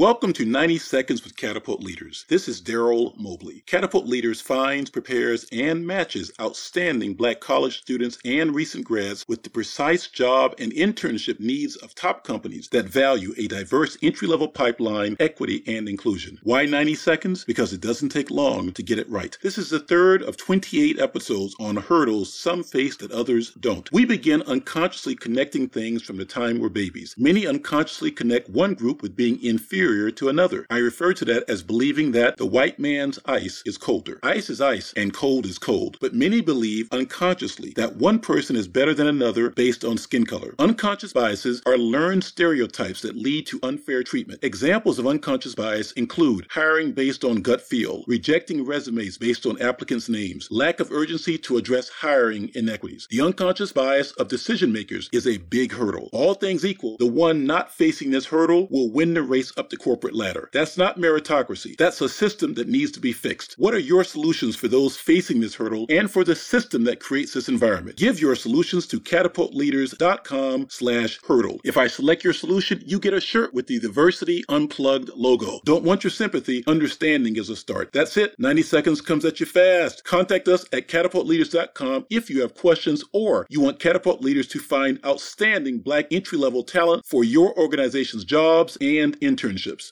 Welcome to 90 Seconds with Catapult Leaders. This is Daryl Mobley. Catapult Leaders finds, prepares, and matches outstanding black college students and recent grads with the precise job and internship needs of top companies that value a diverse entry level pipeline, equity, and inclusion. Why 90 seconds? Because it doesn't take long to get it right. This is the third of 28 episodes on hurdles some face that others don't. We begin unconsciously connecting things from the time we're babies. Many unconsciously connect one group with being inferior inferior to another. I refer to that as believing that the white man's ice is colder. Ice is ice and cold is cold, but many believe unconsciously that one person is better than another based on skin color. Unconscious biases are learned stereotypes that lead to unfair treatment. Examples of unconscious bias include hiring based on gut feel, rejecting resumes based on applicants' names, lack of urgency to address hiring inequities. The unconscious bias of decision makers is a big hurdle. All things equal, the one not facing this hurdle will win the race up the corporate ladder. That's not meritocracy. That's a system that needs to be fixed. What are your solutions for those facing this hurdle and for the system that creates this environment? Give your solutions to catapultleaders.com slash hurdle. If I select your solution, you get a shirt with the Diversity Unplugged logo. Don't want your sympathy. Understanding is a start. That's it. 90 seconds comes at you fast. Contact us at catapultleaders.com if you have questions or you want Catapult Leaders to find outstanding black entry level talent for your organization's jobs and internships relationships.